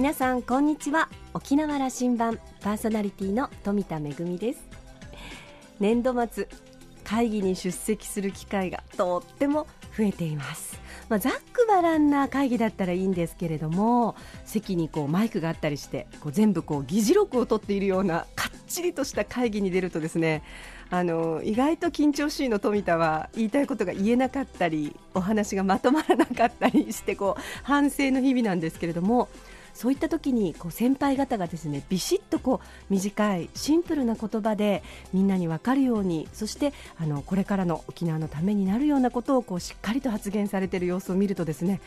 皆さんこんにちは。沖縄羅針盤パーソナリティの富田恵です。年度末会議に出席する機会がとっても増えています。まあ、ざっくばらんな会議だったらいいんですけれども席にこうマイクがあったりしてこう全部こう議事録を取っているようなかっちりとした会議に出るとですねあの意外と緊張しいの富田は言いたいことが言えなかったりお話がまとまらなかったりしてこう反省の日々なんですけれどもそういった時にこう先輩方がですねビシッとこう短いシンプルな言葉でみんなに分かるようにそしてあのこれからの沖縄のためになるようなことをこうしっかりと発言されている様子を見るとですね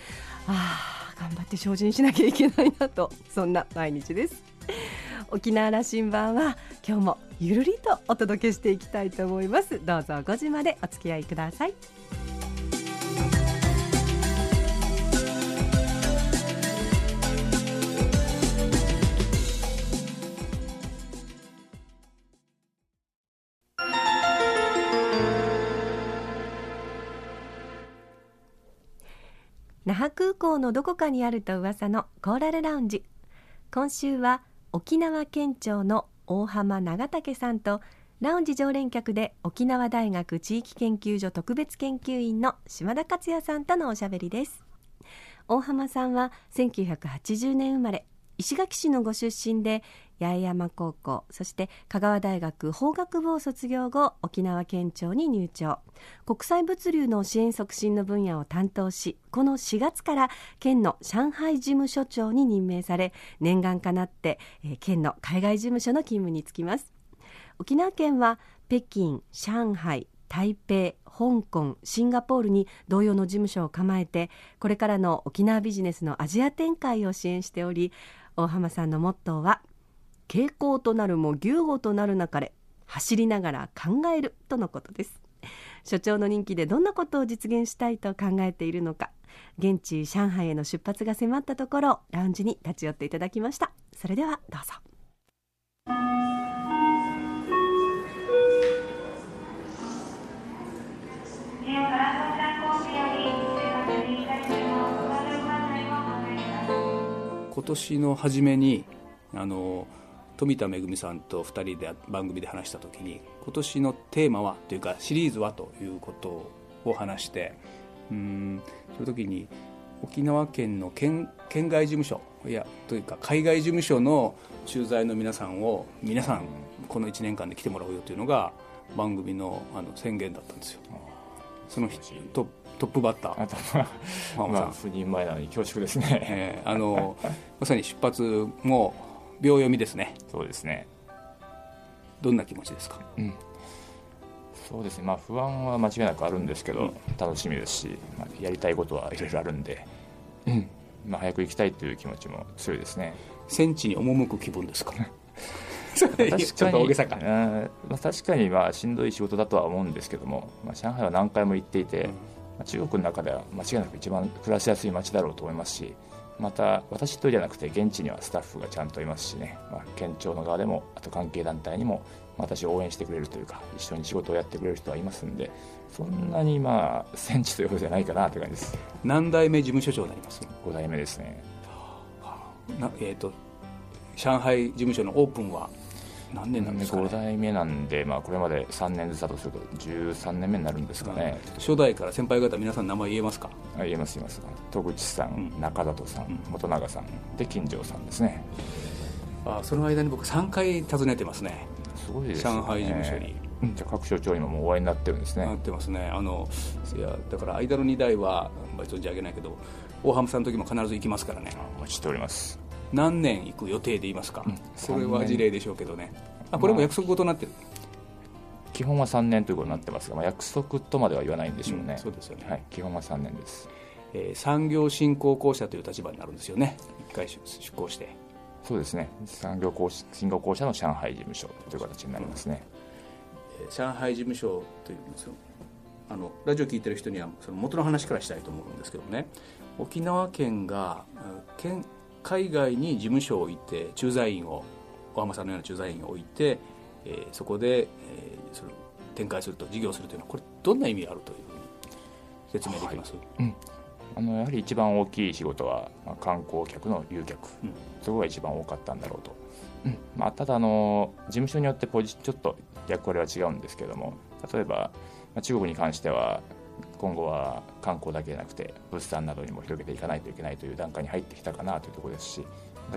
ああ頑張って精進しなきゃいけないなとそんな毎日です。沖縄羅針盤は今日もゆるりとお届けしていきたいと思いますどうぞ5時までお付き合いください那覇空港のどこかにあると噂のコーラルラウンジ。今週は沖縄県庁の大浜長武さんとラウンジ常連客で沖縄大学地域研究所特別研究員の島田克也さんとのおしゃべりです。大浜さんは1980年生まれ石垣市のご出身で八重山高校そして香川大学法学部を卒業後沖縄県庁に入庁。国際物流の支援促進の分野を担当しこの4月から県の上海事務所長に任命され念願かなって、えー、県の海外事務所の勤務に就きます。沖縄県は北京上海台北香港シンガポールに同様の事務所を構えてこれからの沖縄ビジネスのアジア展開を支援しており大浜さんのモットーは傾向となるも牛歩となるなかれ走りながら考えるとのことです。所長の任期でどんなことを実現したいと考えているのか現地上海への出発が迫ったところラウンジに立ち寄っていただきました。それではどうぞ。今年の初めにあの富田恵さんと2人で番組で話した時に今年のテーマはというかシリーズはということを話してうんその時に沖縄県の県県外事務所いやというか海外事務所の駐在の皆さんを皆さんこの1年間で来てもらうよというのが番組のあの宣言だったんですよ。そのトトップバッター。まあ、赴任前なのに恐縮ですね、えー、あの まさに出発も秒読みですね。そうですね。どんな気持ちですか、うん、そうですね。まあ不安は間違いなくあるんですけど、うん、楽しみですし、まあ、やりたいことはいろいろあるんで、うん。まあ、早く行きたいという気持ちも強いですね。戦地に赴く気分ですか？ね確かにちょっと大げさか、まあ、確かにまあしんどい仕事だとは思うんですけども、まあ、上海は何回も行っていて、うん、中国の中では間違いなく一番暮らしやすい街だろうと思いますしまた私一人じゃなくて現地にはスタッフがちゃんといますしね、まあ、県庁の側でもあと関係団体にも私を応援してくれるというか一緒に仕事をやってくれる人はいますんでそんなにまあ戦地ということじゃないかなという感じです。何代目事務所長になります？5代目ですね。な、えーと、と上海事務所のオープンは何年なんですか、ね、5代目なんで、まあ、これまで3年ずつだとすると13年目になるんですかね、うん、初代から先輩方皆さん名前言えますか？言えます言えます。戸口さん、うん、中里さん、うん、本永さんで金城さんですね。あその間に僕3回訪ねてますね。すごいです、ね、上海事務所に、じゃ各省庁にももうお会いになってるんですね。なってますね。あのいやだから間の2代は存じ上げないけど大浜さんの時も必ず行きますからね。お待ちしております何年行く予定でいますか、うん、それは事例でしょうけどね。あこれも約束事になってる、まあ、基本は3年ということになってますが、まあ、約束とまでは言わないんでしょうね、うん、そうですよね、はい、基本は3年です、えー、産業振興公社という立場になるんですよね。一回出向して。そうですね。産業振興公社の上海事務所という形になりますね、う。ん、えー、上海事務所というあのラジオ聞いてる人にはその元の話からしたいと思うんですけどね。沖縄県が県海外に事務所を置いて駐在員を小浜さんのような駐在員を置いて、えー、そこで、えー、その展開すると事業するというのはこれどんな意味があるというふうに説明できます、はい、うん。あのやはり一番大きい仕事は、まあ、観光客の誘客、うん、そこが一番多かったんだろうと、うん。まあ、ただあの事務所によってポジちょっと役割は違うんですけども例えば、まあ、中国に関しては今後は観光だけじゃなくて物産などにも広げていかないといけないという段階に入ってきたかなというところですし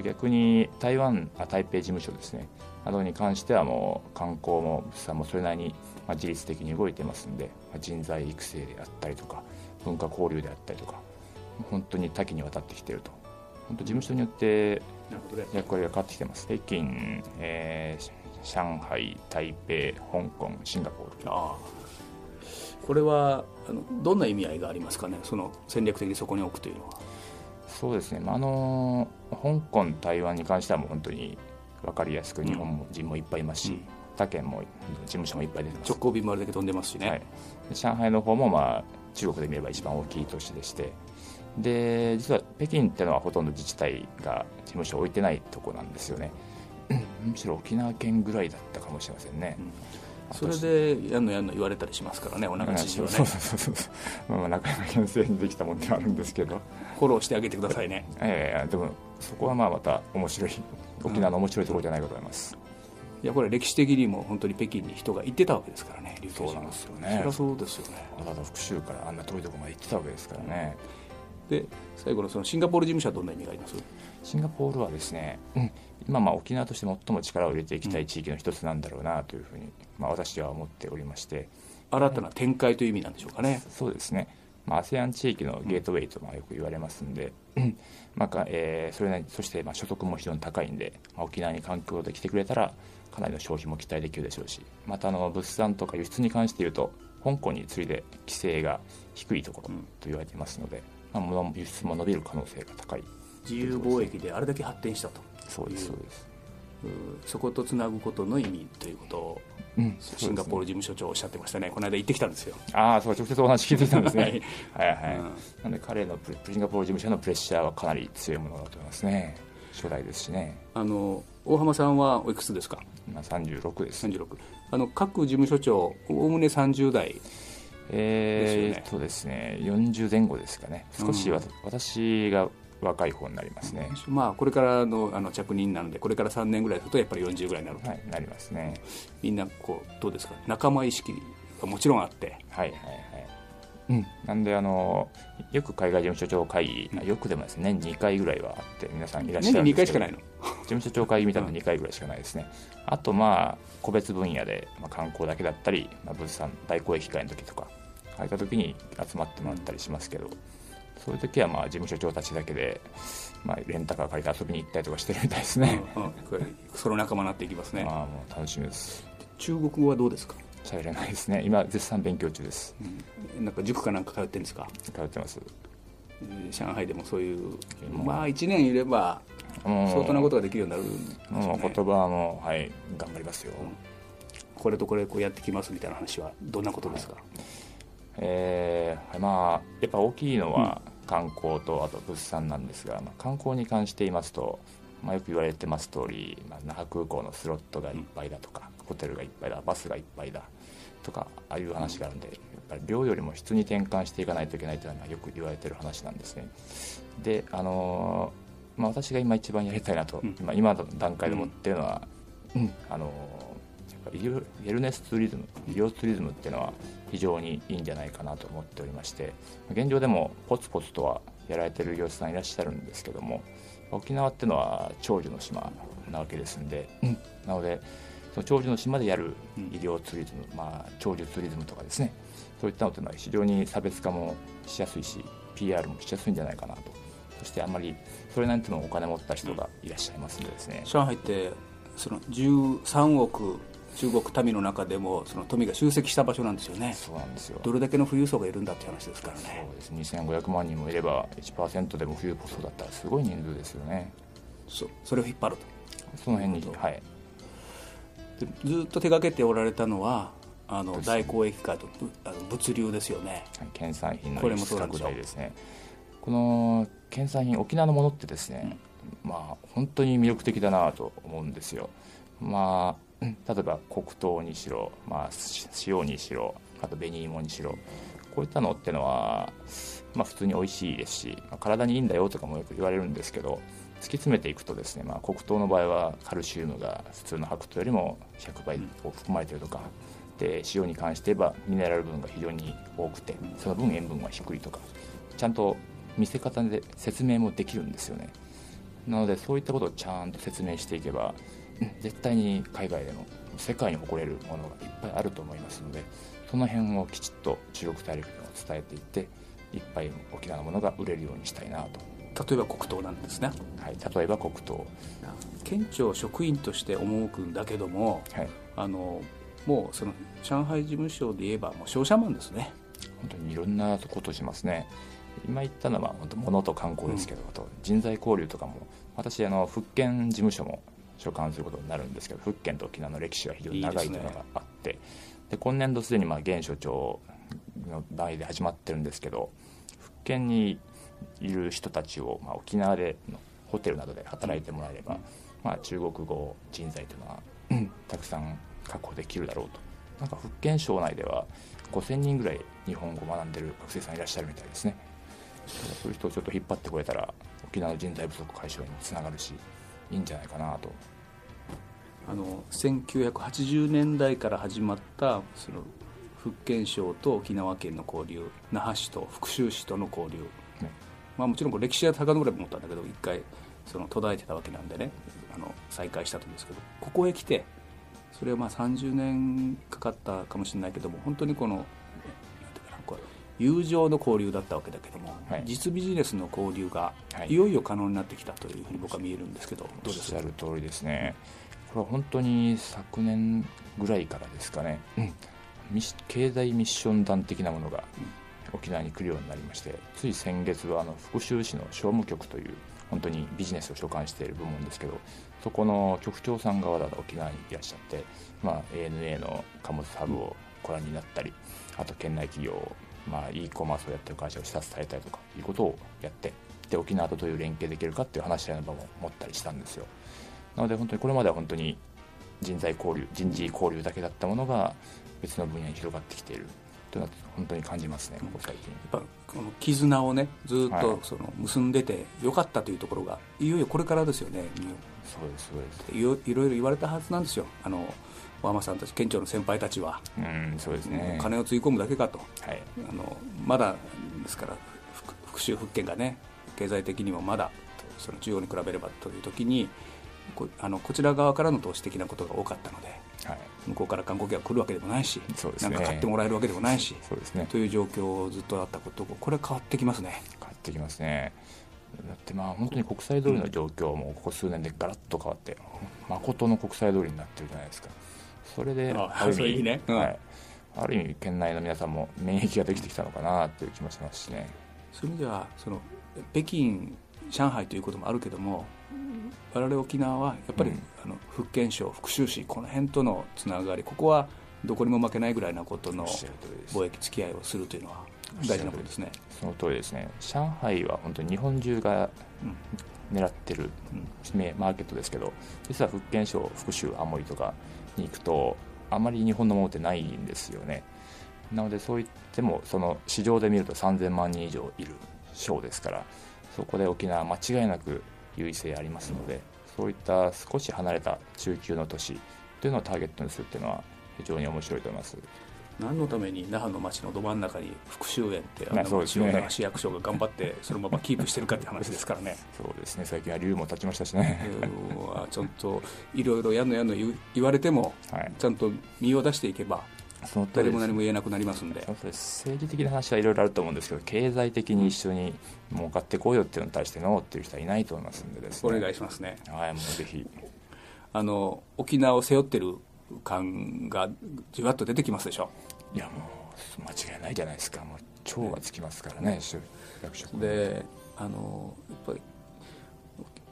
逆に台湾あ台北事務所ですね。などに関してはもう観光も物産もそれなりにま自律的に動いてますんで、ま人材育成であったりとか文化交流であったりとか本当に多岐にわたってきていると。本当事務所によって役割が変わってきてます。北京、えー、上海台北香港シンガポール。あこれはあのどんな意味合いがありますかね？その戦略的にそこに置くというのは。そうですね、まあ、あの香港台湾に関してはもう本当に分かりやすく日本人もいっぱいいますし、うん。他県も事務所もいっぱい出てます。直行便もあれだけ飛んでますしね、はい、上海の方もまあ中国で見れば一番大きい都市でして。で実は北京っていうのはほとんど自治体が事務所を置いてないとこなんですよね。むしろ沖縄県ぐらいだったかもしれませんね、うん、それでやんのやんの言われたりしますからねお長知事はね。そうそうそうそう。まあ中山県政にできたもんではあるんですけど。フォローしてあげてくださいね。ええー、でもそこはまあまた面白い沖縄の面白いところじゃないかと思います、いやこれ歴史的にも本当に北京に人が行ってたわけですからねそうなんですよね。そりゃそうですよね。わざわざ復讐からあんな遠いところまで行ってたわけですからね、で最後のそのシンガポール事務所はどんな意味があります？シンガポールはですね、うん、今まあ沖縄として最も力を入れていきたい地域の一つなんだろうなというふうに、まあ、私は思っておりまして新たな展開という意味なんでしょうかね、そうですね。まあ、ASEAN 地域のゲートウェイとまあよく言われますんで、うん。まあえー、それなりそしてまあ所得も非常に高いんで、まあ、沖縄に環境で来てくれたらかなりの消費も期待できるでしょうしまたあの物産とか輸出に関して言うと香港に次いで規制が低いところと言われていますので、まあ、物輸出も伸びる可能性が高い自由貿易であれだけ発展したとそうですそうですそことつなぐことの意味ということを、うん、シンガポール事務所長おっしゃってましたね、この間行ってきたんですよ。ああ、そう直接お話聞いてきたんですね。はい、はい、はい、うん、なので彼のシンガポール事務所のプレッシャーはかなり強いものだと思いますね。初代ですしね。あの大浜さんはおいくつですか？今三十六です。36あの各事務所長おおむね三十代。えー、ね、そうですね40前後ですかね少しは、うん、私が若い方になりますね、まあ、これからのあの着任なのでこれから3年ぐらいするとやっぱり40ぐらいになると、はい、なりますね。みんなこうどうですか仲間意識がもちろんあって。はいはいはい。うん、なんであのよく海外事務所長会議、うん、よくでもですね年2回ぐらいはあって皆さんいらっしゃるんですけど。2回しかないの。事務所長会議みたいなの2回ぐらいしかないですね、うん、あとまあ個別分野で、まあ、観光だけだったり、まあ、物産代行駅会の時とかああいった時に集まってもらったりしますけど、そういう時はまあ事務所長たちだけで、まあ、レンタカー借りて遊びに行ったりとかしてるみたいですね、うんうん、その仲間になっていきますね。ああもう楽しみです。中国語はどうですか？喋れないですね。今絶賛勉強中です、うん、なんか塾かなんか通ってるんですか？通ってます。上海でもそういうまあ1年いれば相当なことができるようになるんでしょう、ね、言葉はもうはい頑張りますよ、これとこれこうやってきますみたいな話はどんなことですか、えー、まあやっぱ大きいのは、観光とあと物産なんですが、まあ、観光に関して言いますと、まあ、よく言われてます通り、まあ、那覇空港のスロットがいっぱいだとか、ホテルがいっぱいだバスがいっぱいだとかああいう話があるんでやっぱり量よりも質に転換していかないといけないというのはよく言われてる話なんですね。であのー、まあ、私が今一番やりたいなと、うん、今今の段階で持ってるのは、うん、あのー、ウェルネスツーリズム医療ツーリズムっていうのは非常にいいんじゃないかなと思っておりまして現状でもポツポツとはやられてる業者さんいらっしゃるんですけども沖縄っていうのは長寿の島なわけですんで、うん、なのでその長寿の島でやる医療ツーリズム、まあ、長寿ツーリズムとかですねそういったのというのは非常に差別化もしやすいし PR もしやすいんじゃないかなと。そしてあんまりそれなりのお金持った人がいらっしゃいますんでですね。上海ってその13億中国民の中でもその富が集積した場所なんですよね。そうなんですよ。どれだけの富裕層がいるんだって話ですからね。そうです。2500万人もいれば1%でも富裕層だったらすごい人数ですよね。そそれを引っ張ると。その辺にはい。ずっと手がけておられたのはあの大交易会とあの物流ですよね、はい、県産品の輸出拡大ですね。この県産品沖縄のものってですね、うん、まあ本当に魅力的だなと思うんですよ。まあ例えば黒糖にしろ、まあ、塩にしろあと紅芋にしろこういったのってのは、まあ、普通に美味しいですし、まあ、体にいいんだよとかもよく言われるんですけど突き詰めていくとですね、まあ、黒糖の場合はカルシウムが普通の白糖よりも100倍多く含まれてるとか、で塩に関して言えばミネラル分が非常に多くてその分塩分は低いとかちゃんと見せ方で説明もできるんですよね。なのでそういったことをちゃんと説明していけば絶対に海外でも世界に誇れるものがいっぱいあると思いますのでその辺をきちっと中国大陸に伝えていっていっぱい沖縄のものが売れるようにしたいなと。例えば黒糖なんですね。はい例えば黒糖。県庁職員として赴くんだけども、はい、あのもうその上海事務所で言えばもう商社マンですね。本当にいろんなことをしますね。今言ったのは本当物と観光ですけど、うん、人材交流とかも私あの福建事務所も所管することになるんですけど福建と沖縄の歴史が非常に長いというのがあってで、ね、今年度すでにまあ現所長の代で始まってるんですけど福建にいる人たちを、まあ、沖縄でのホテルなどで働いてもらえれば、うん、まあ、中国語人材というのは、うん、たくさん確保できるだろうと。なんか福建省内では5000人ぐらい日本語を学んでる学生さんいらっしゃるみたいですね。そういう人をちょっと引っ張ってこれたら沖縄の人材不足解消につながるしいいんじゃないかなと。あの1980年代から始まったその福建省と沖縄県の交流那覇市と福州市との交流、ね、まあ、もちろん歴史は遡れば思ったんだけど一回その途絶えてたわけなんでねあの再開したと思うんですけどここへ来てそれはまあ30年かかったかもしれないけども本当にこの友情の交流だったわけだけども、はい、実ビジネスの交流がい。よいよ可能になってきたというふうに僕は見えるんですけど、どうですか？おっしゃる通りですね。これは本当に昨年ぐらいからですかね、うん、経済ミッション団的なものが沖縄に来るようになりましてつい先月はあの福州市の商務局という本当にビジネスを所管している部門ですけどそこの局長さんがわざわざ沖縄にいらっしゃって、まあ、ANA の貨物ハブをご覧になったりあと県内企業まあ、e コマースをやってる会社を視察されたりとかいうことをやってで沖縄とどういう連携できるかっていう話し合いの場も持ったりしたんですよ。なので本当にこれまでは本当に人材交流人事交流だけだったものが別の分野に広がってきているというのは本当に感じますね、ここ最近。やっぱこの絆をねずっとその結んでてよかったというところが、い、よいよこれからですよねそうですそうです。いろいろ言われたはずなんですよ。あの小浜さんたち県庁の先輩たちは、うん、そうですね、金をつぎ込むだけかと、はい、あのまだですから復讐復権がね経済的にもまだその中央に比べればという時にこあのこちら側からの投資的なことが多かったので、はい、向こうから観光客が来るわけでもないし、そうですね、なんか買ってもらえるわけでもないしそうです、ね、という状況ずっとあったことこれ変わってきますね。変わってきますね。だってまあ本当に国際通りの状況もここ数年でガラッと変わって、誠の国際通りになってるじゃないですかそれである意味ね、うん、はい、ある意味県内の皆さんも免疫ができてきたのかなという気もしますしね。そういう意味ではその北京上海ということもあるけども我々沖縄はやっぱり、うん、あの福建省福州市この辺とのつながりここはどこにも負けないぐらいなことの貿易付き合いをするというのは大事なことですね。その通りですね。上海は本当に日本中が狙ってる、うん、マーケットですけど実は福建省福州青森とかに行くとあまり日本のものってないんですよね。なのでそう言ってもその市場で見ると3000万人以上いる賞ですからそこで沖縄間違いなく優位性ありますのでそういった少し離れた中級の都市というのをターゲットにするっていうのは非常に面白いと思います。何のために那覇の町のど真ん中に福州園ってあの市役所が頑張ってそのままキープしてるかって話ですからね。そうですね。最近は竜も立ちましたしね。ちょっといろいろやんのやんの言われても、はい、ちゃんと身を出していけば誰も何も言えなくなりますんで政治的な話はいろいろあると思うんですけど経済的に一緒に儲かってこうよっていうのに対してノーっていう人はいないと思いますんでですね。お願いしますね。はいもうぜひ。あの沖縄を背負ってる感がじわっと出てきますでしょ？いやもう間違いないじゃないですか。もう超がつきますからね、ね、役職であのやっぱり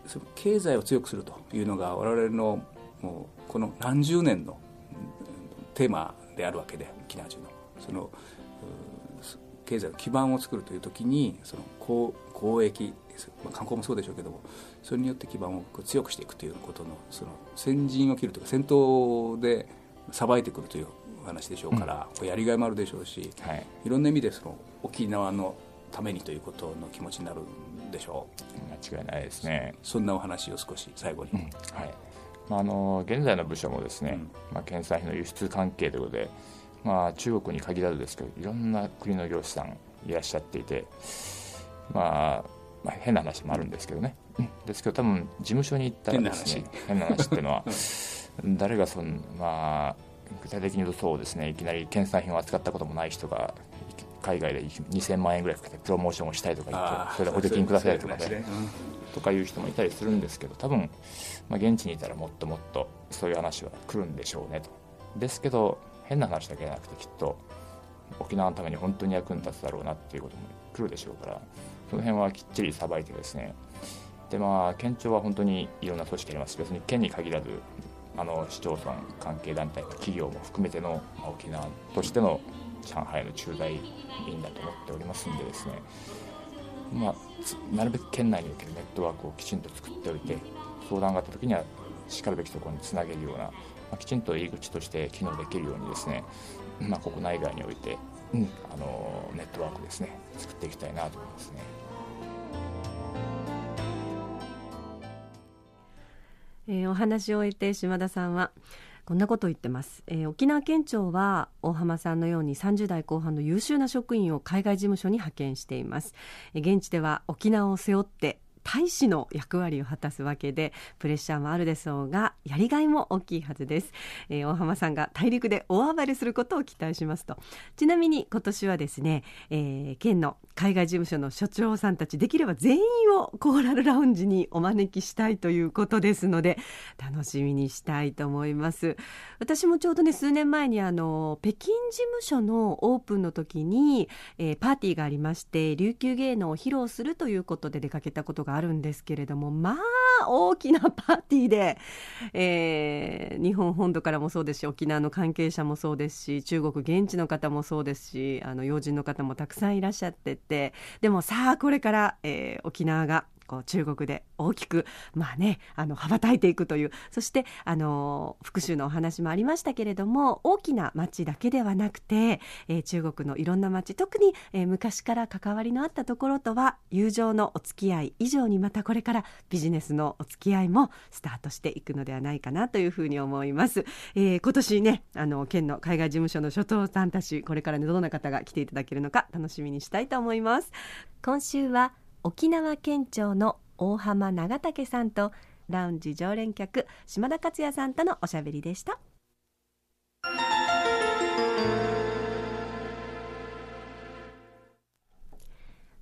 その経済を強くするというのが我々のもうこの何十年のテーマであるわけで沖縄中の。その経済の基盤を作るという時にその交交易、まあ、観光もそうでしょうけどもそれによって基盤を強くしていくということのその先陣を切るというか先頭でさばいてくるという話でしょうから、うん、やりがいもあるでしょうし、はい、いろんな意味でその沖縄のためにということの気持ちになるんでしょう。間違いないですね。そんなお話を少し最後に、うん、はい。まあ、あの現在の部署もですね、まあ、県産品の輸出関係ということで、まあ、中国に限らずですけどいろんな国の業者さんいらっしゃっていて、まあ、まあ変な話もあるんですけどね、ですけど多分事務所に行ったらですね変な話。っていうのは 誰がそんまあ具体的に言うとそうですねいきなり検査品を扱ったこともない人が海外で2000万円ぐらいかけてプロモーションをしたいとか言ってそれで補助金くださいとかで、ね、とかいう人もいたりするんですけど多分、まあ、現地にいたらもっともっとそういう話は来るんでしょうねと。ですけど変な話だけじゃなくてきっと沖縄のために本当に役に立つだろうなっていうことも来るでしょうからその辺はきっちりさばいてですね。でまあ県庁は本当にいろんな組織あります。別に県に限らずあの市町村関係団体企業も含めての、まあ、沖縄としての上海の駐在員だと思っておりますんでですね、まあ、なるべく県内におけるネットワークをきちんと作っておいて相談があった時にはしかるべきところにつなげるような、まあ、きちんと入り口として機能できるようにですね、まあ、国内外において、うん、あのネットワークですね作っていきたいなと思いますね。えー、お話を終えて島田さんはこんなことを言ってます、えー、沖縄県庁は大浜さんのように30代後半の優秀な職員を海外事務所に派遣しています、えー、現地では沖縄を背負って大使の役割を果たすわけでプレッシャーもあるでしょうがやりがいも大きいはずです、えー、大浜さんが大陸で大暴れすることを期待しますと。ちなみに今年はですね、えー、県の海外事務所の所長さんたちできれば全員をコーラルラウンジにお招きしたいということですので楽しみにしたいと思います。私もちょうどね数年前にあの北京事務所のオープンの時に、えー、パーティーがありまして琉球芸能を披露するということで出かけたことがあるんですけれどもまあ大きなパーティーで、えー、日本本土からもそうですし沖縄の関係者もそうですし中国現地の方もそうですしあの要人の方もたくさんいらっしゃってて。でもさあこれから、えー、沖縄がこう中国で大きくまあねあの羽ばたいていくというそしてあの復讐のお話もありましたけれども大きな町だけではなくて、えー、中国のいろんな町特に、えー、昔から関わりのあったところとは友情のお付き合い以上にまたこれからビジネスのお付き合いもスタートしていくのではないかなというふうに思います。えー、今年ねあの県の海外事務所の所長さんたちこれからねどんな方が来ていただけるのか楽しみにしたいと思います。今週は沖縄県庁の大浜長武さんとラウンジ常連客島田克也さんとのおしゃべりでした。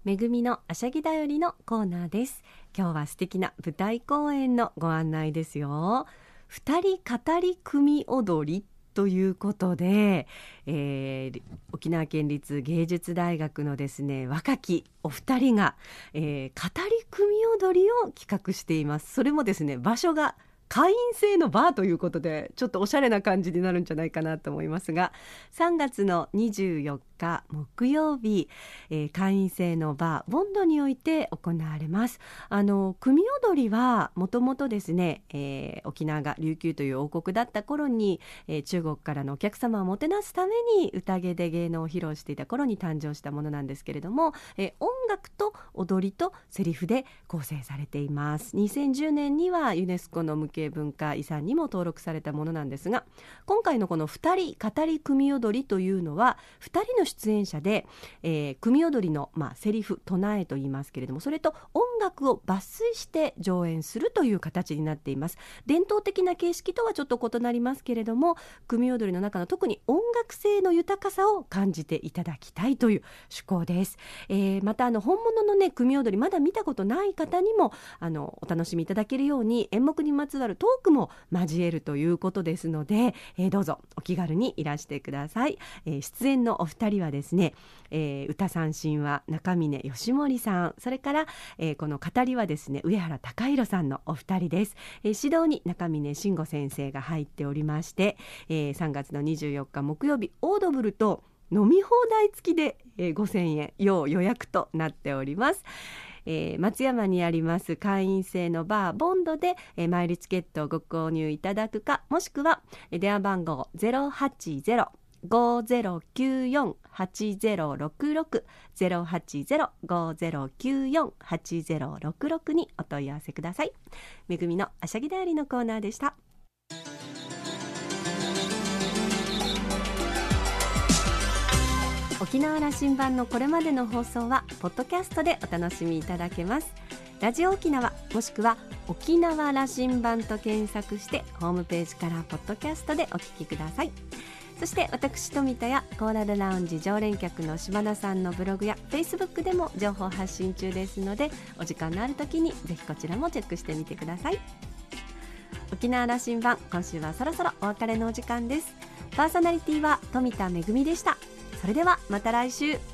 めぐみのあしゃぎだよりのコーナーです。今日は素敵な舞台公演のご案内ですよ。二人語り組踊り。ということで、えー、沖縄県立芸術大学のですね若きお二人が、えー、語り組踊りを企画しています。それもですね場所が会員制のバーということでちょっとおしゃれな感じになるんじゃないかなと思いますが3月の24日木曜日、えー、会員制のバーボンドにおいて行われます。あの組踊りはもともとですね、えー、沖縄が琉球という王国だった頃に、えー、中国からのお客様をもてなすために宴で芸能を披露していた頃に誕生したものなんですけれども、えー、音楽と踊りとセリフで構成されています。2010年にはユネスコの無形系文化遺産にも登録されたものなんですが今回のこの2人語り組踊りというのは2人の出演者で、えー、組踊りの、まあ、セリフ唱えと言いますけれどもそれと音楽を抜粋して上演するという形になっています。伝統的な形式とはちょっと異なりますけれども組踊りの中の特に音楽性の豊かさを感じていただきたいという趣向です、えー、またあの本物のね組踊りまだ見たことない方にもあのお楽しみいただけるように演目にまつわるるトークも交えるということですので、えー、どうぞお気軽にいらしてください、えー、出演のお二人はですね、えー、歌三振は中峰義盛さんそれから、えー、この語りはですね上原隆弘さんのお二人です、えー、指導に中峰慎吾先生が入っておりまして、えー、3月の24日木曜日オードブルと飲み放題付きで、えー、5000円要予約となっております。えー、松山にあります会員制のバーボンドで、えー、マイルチケットをご購入いただくかもしくは、えー、電話番号080 5094-8066 080-5094-8066にお問い合わせください。めぐみのあしゃぎだよりのコーナーでした。沖縄羅針盤のこれまでの放送はポッドキャストでお楽しみいただけます。ラジオ沖縄もしくは沖縄羅針盤と検索してホームページからポッドキャストでお聞きください。そして私富田やコーラルラウンジ常連客の島田さんのブログやフェイスブックでも情報発信中ですのでお時間のある時にぜひこちらもチェックしてみてください。沖縄羅針盤今週はそろそろお別れのお時間です。パーソナリティは富田恵でした。それではまた来週。